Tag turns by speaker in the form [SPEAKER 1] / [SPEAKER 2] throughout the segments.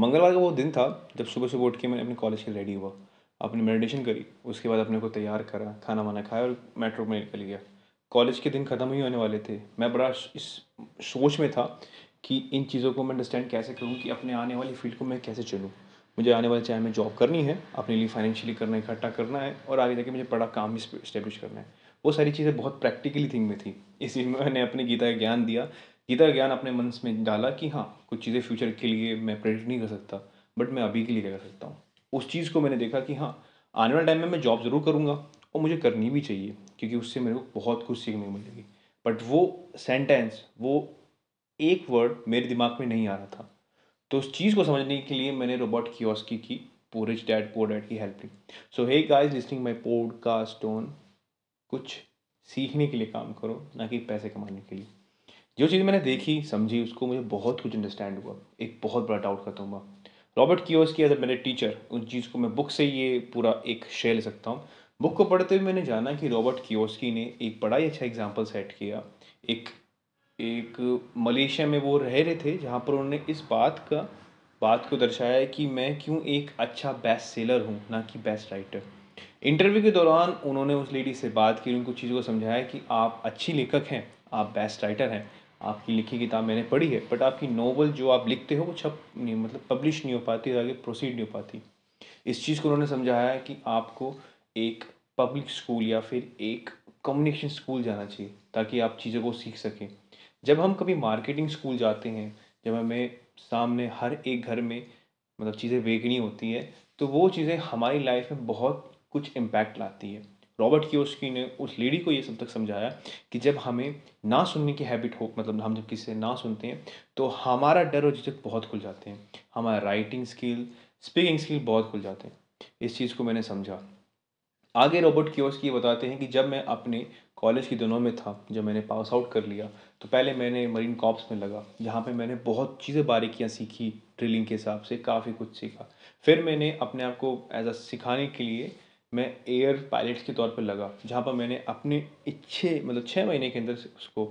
[SPEAKER 1] मंगलवार का वो दिन था, जब सुबह सुबह उठ के मैंने अपने कॉलेज के रेडी हुआ। अपनी मेडिटेशन करी, उसके बाद अपने को तैयार करा, खाना वाना खाया और मेट्रो में निकल गया। कॉलेज के दिन ख़त्म ही होने वाले थे। मैं बड़ा इस सोच में था कि इन चीज़ों को मैं अंडरस्टैंड कैसे करूँ, कि अपने आने वाली फ़ील्ड को मैं कैसे चलूँ। मुझे आने वाले चाहे में जॉब करनी है, अपने लिए फाइनेंशियली करना इकट्ठा करना है और आगे जाके मुझे बड़ा काम इस्टेब्लिश करना है। वो सारी चीज़ें बहुत प्रैक्टिकली थिंग में थी। इसी में मैंने अपनी गीता का ज्ञान दिया गीता ज्ञान अपने मन में डाला कि हाँ कुछ चीज़ें फ्यूचर के लिए मैं प्रेडिक्ट नहीं कर सकता बट मैं अभी के लिए कर सकता हूँ? उस चीज़ को मैंने देखा कि हाँ आने वाले टाइम में मैं जॉब ज़रूर करूँगा और मुझे करनी भी चाहिए, क्योंकि उससे मेरे को बहुत कुछ सीखने को मिलेगी। बट वो सेंटेंस वो एक वर्ड मेरे दिमाग में नहीं आ रहा था। तो उस चीज़ को समझने के लिए मैंने रोबोट की की पूरे डैड पोर डैड की help Lee. So hey guys listening my podcast on कुछ सीखने के लिए काम करो, ना कि पैसे कमाने के लिए। जो चीज़ मैंने देखी, समझी, उसको मुझे बहुत कुछ अंडरस्टैंड हुआ। एक बहुत बड़ा डाउट खत्म हुआ। रॉबर्ट कियोस की एज मेरे टीचर उस चीज़ को मैं बुक से ये पूरा एक शेयर ले सकता हूँ। बुक को पढ़ते हुए मैंने जाना कि रॉबर्ट कियोस्की ने एक बड़ा ही अच्छा एग्ज़ाम्पल सेट किया। एक एक मलेशिया में वो रह रहे थे, जहाँ पर उन्होंने इस बात का, बात को दर्शाया कि मैं क्यों एक अच्छा बेस्ट सेलर हूँ, ना कि बेस्ट राइटर इंटरव्यू के दौरान उन्होंने उस लेडी से बात की उनको चीज़ों को समझाया कि आप अच्छी लेखक हैं, आप बेस्ट राइटर हैं। आपकी लिखी किताब मैंने पढ़ी है बट आपकी नॉवल जो आप लिखते हो, वो छप नहीं मतलब पब्लिश नहीं हो पाती, आगे प्रोसीड नहीं हो पाती। इस चीज़ को उन्होंने समझाया है कि आपको एक पब्लिक स्कूल या फिर एक कम्युनिकेशन स्कूल जाना चाहिए, ताकि आप चीज़ों को सीख सकें। जब हम कभी मार्केटिंग स्कूल जाते हैं, जब हमें सामने हर एक घर में मतलब चीज़ें बेचनी होती है तो वो चीज़ें हमारी लाइफ में बहुत कुछ इम्पैक्ट लाती है। रॉबर्ट की ने उस लेडी को ये सब तक समझाया कि जब हमें ना सुनने की हैबिट हो मतलब हम जब किसी से ना सुनते हैं तो हमारा डर और झिझक बहुत खुल जाते हैं। हमारा राइटिंग स्किल स्पीकिंग स्किल बहुत खुल जाते हैं। इस चीज़ को मैंने समझा। आगे रॉबर्ट की ये बताते हैं कि जब मैं अपने कॉलेज के दिनों में था, जब मैंने पास आउट कर लिया तो पहले मैंने मरीन कॉप्स में लगा, जहाँ पे मैंने बहुत चीज़ें बारीकियाँ सीखी ड्रिलिंग के हिसाब से काफ़ी कुछ सीखा। फिर मैंने अपने आप को एज अ सिखाने के लिए मैं एयर पायलट के तौर पर लगा, जहाँ पर मैंने अपने इच्छे मतलब छः महीने के अंदर उसको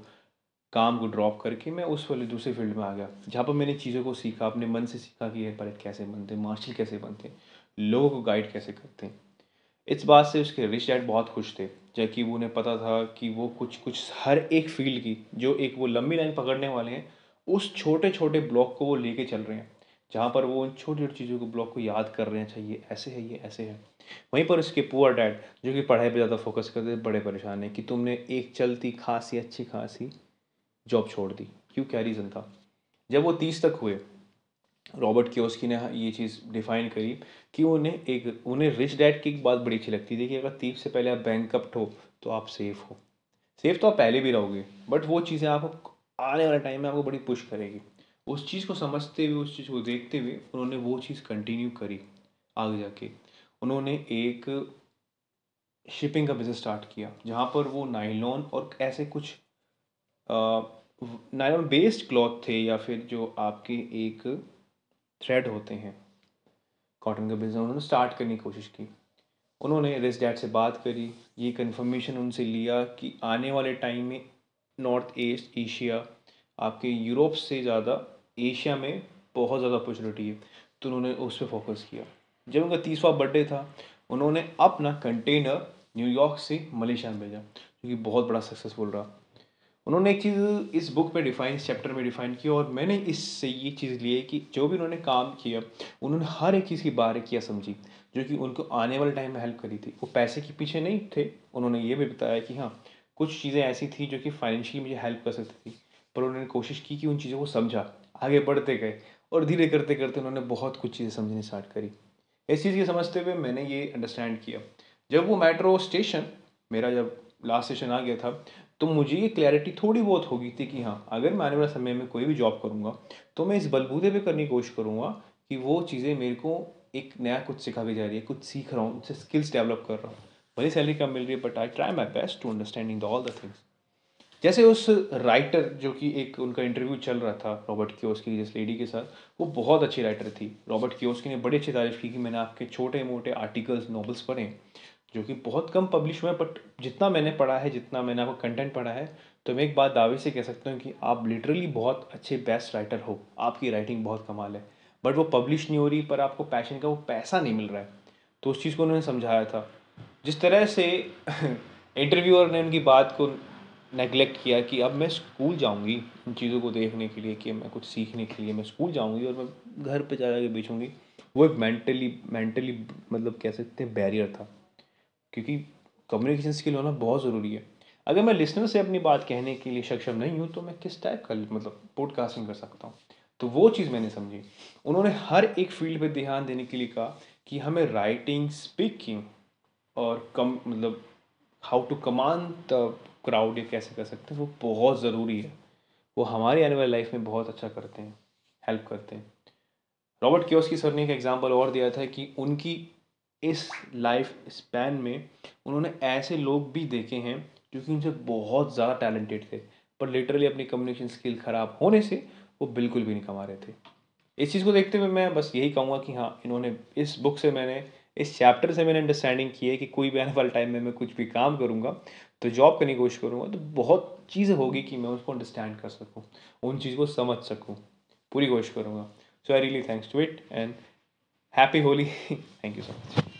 [SPEAKER 1] काम को ड्रॉप करके मैं उस वाले दूसरे फ़ील्ड में आ गया, जहाँ पर मैंने चीज़ों को सीखा, अपने मन से सीखा कि एयर पायलट कैसे बनते हैं मार्शल कैसे बनते हैं, लोगों को गाइड कैसे करते हैं। इस बात से उसके रिच डैड बहुत खुश थे, जबकि वो उन्हें पता था कि वो कुछ कुछ हर एक फ़ील्ड की, जो एक वो लंबी लाइन पकड़ने वाले हैं, उस छोटे छोटे ब्लॉक को वो लेके चल रहे हैं। जहाँ पर वो उन छोटी छोटी चीज़ों को ब्लॉक को याद कर रहे हैं अच्छा ये ऐसे है, ये ऐसे है। वहीं पर उसके पुअर डैड जो कि पढ़ाई पर ज़्यादा फोकस करते बड़े परेशान हैं कि तुमने एक चलती, खासी, अच्छी, खासी जॉब छोड़ दी। क्यों? क्या रीज़न था? जब वो तीस तक हुए रॉबर्ट क्योस्की ने ये चीज़ डिफाइन करी कि उन्हें एक, उन्हें रिच डैड की एक बात बड़ी अच्छी लगती थी कि अगर तीस से पहले आप बैंक हो तो आप सेफ़ हो। सेफ़ तो आप पहले भी रहोगे बट वो चीज़ें आपको आने वाले टाइम में आपको बड़ी पुश करेगी। उस चीज़ को समझते हुए, उस चीज़ को देखते हुए उन्होंने वो चीज़ कंटिन्यू करी आगे जाके। उन्होंने एक शिपिंग का बिज़नेस स्टार्ट किया, जहाँ पर वो नाइलॉन और ऐसे कुछ नाइलॉन बेस्ड क्लॉथ थे या फिर जो आपके एक थ्रेड होते हैं। कॉटन का बिज़नेस उन्होंने स्टार्ट करने की कोशिश की। उन्होंने रिस डैड से बात करी, ये कन्फर्मेशन उनसे लिया कि आने वाले टाइम में नॉर्थ ईस्ट एशिया आपके यूरोप से ज़्यादा एशिया में बहुत ज़्यादा अपॉर्चुनिटी है। तो उन्होंने उस पर फोकस किया। जब उनका तीसवा बर्थडे था, उन्होंने अपना कंटेनर न्यूयॉर्क से मलेशिया में भेजा, जो कि बहुत बड़ा सक्सेसफुल रहा। उन्होंने एक चीज़ इस बुक में डिफाइन इस चैप्टर में डिफाइन की और मैंने इससे ये चीज़ ली है कि जो भी उन्होंने काम किया, उन्होंने हर एक चीज़ की बारीकियाँ समझी, जो कि उनको आने वाले टाइम में हेल्प करी थी। वो पैसे के पीछे नहीं थे, उन्होंने ये भी बताया कि हाँ कुछ चीज़ें ऐसी थी जो कि फाइनेंशियली मुझे हेल्प कर सकती थी, पर उन्होंने कोशिश की कि उन चीज़ों को समझा। आगे बढ़ते गए और धीरे करते करते उन्होंने बहुत कुछ चीज़ें समझनी स्टार्ट करी। इस चीज़ की समझते हुए मैंने ये अंडरस्टैंड किया। जब वो मेट्रो स्टेशन मेरा जब लास्ट स्टेशन आ गया था तो मुझे ये क्लैरिटी थोड़ी बहुत होगी थी कि हाँ अगर मैं आने वाले समय में कोई भी जॉब करूँगा तो मैं इस बलबूते पे करने की कोशिश करूँगा कि वो चीज़ें मेरे को एक नया कुछ सिखा के जा रही है, कुछ सीख रहा हूँ उससे स्किल्स डेवलप कर रहा हूँ। भले सैलरी कम मिल रही है but I try my best to understanding the all the things जैसे उस राइटर जो कि एक उनका इंटरव्यू चल रहा था रॉबर्ट क्योस्की जिस लेडी के साथ, वो बहुत अच्छी राइटर थी। रॉबर्ट क्योस्की ने बड़ी अच्छी तारीफ़ की कि मैंने आपके छोटे मोटे आर्टिकल्स नॉवल्स पढ़े, जो कि बहुत कम पब्लिश हुए बट जितना मैंने पढ़ा है, जितना मैंने आपको कंटेंट पढ़ा है तो मैं एक बात दावे से कह सकता हूँ कि आप लिटरली बहुत अच्छे बेस्ट राइटर हो। आपकी राइटिंग बहुत कमाल है। बट वो पब्लिश नहीं हो रही, पर आपको पैशन का वो पैसा नहीं मिल रहा है। तो उस चीज़ को उन्होंने समझाया था। जिस तरह से इंटरव्यूअर ने उनकी बात को नेगलेक्ट किया कि अब मैं स्कूल जाऊँगी इन चीज़ों को देखने के लिए कि मैं कुछ सीखने के लिए मैं स्कूल जाऊँगी और मैं घर पे जा के बेचूँगी वो एक मेंटली मेंटली मतलब कह सकते हैं बैरियर था। क्योंकि कम्युनिकेशन स्किल होना बहुत ज़रूरी है। अगर मैं लिसनर से अपनी बात कहने के लिए सक्षम नहीं हूँ तो मैं किस टाइप का मतलब पॉडकास्टिंग कर सकता हूँ? तो वो चीज़ मैंने समझी। उन्होंने हर एक फ़ील्ड पे ध्यान देने के लिए कहा कि हमें राइटिंग स्पीकिंग और कम मतलब how to command the crowd या कैसे कर सकते हैं, वो बहुत ज़रूरी है। वो हमारी आने वाली लाइफ में बहुत अच्छा करते हैं हेल्प करते हैं। रॉबर्ट क्योस की सर ने एक एग्ज़ाम्पल और दिया था कि उनकी इस लाइफ स्पैन में उन्होंने ऐसे लोग भी देखे हैं जो कि उनसे बहुत ज़्यादा टैलेंटेड थे, पर लिटरली अपनी कम्युनिकेशन स्किल ख़राब होने से वो बिल्कुल भी नहीं कमा रहे थे। इस चीज़ को देखते हुए मैं बस यही कहूँगा कि हाँ इन्होंने इस बुक से मैंने, इस चैप्टर से मैंने अंडरस्टैंडिंग की है कि कोई भी आने वाले टाइम में मैं कुछ भी काम करूँगा तो जॉब करने की कोशिश करूँगा तो बहुत चीज़ें होगी कि मैं उसको अंडरस्टैंड कर सकूँ, उन चीज़ को समझ सकूँ, पूरी कोशिश करूँगा। So I really thanks to it and happy Holi thank you so much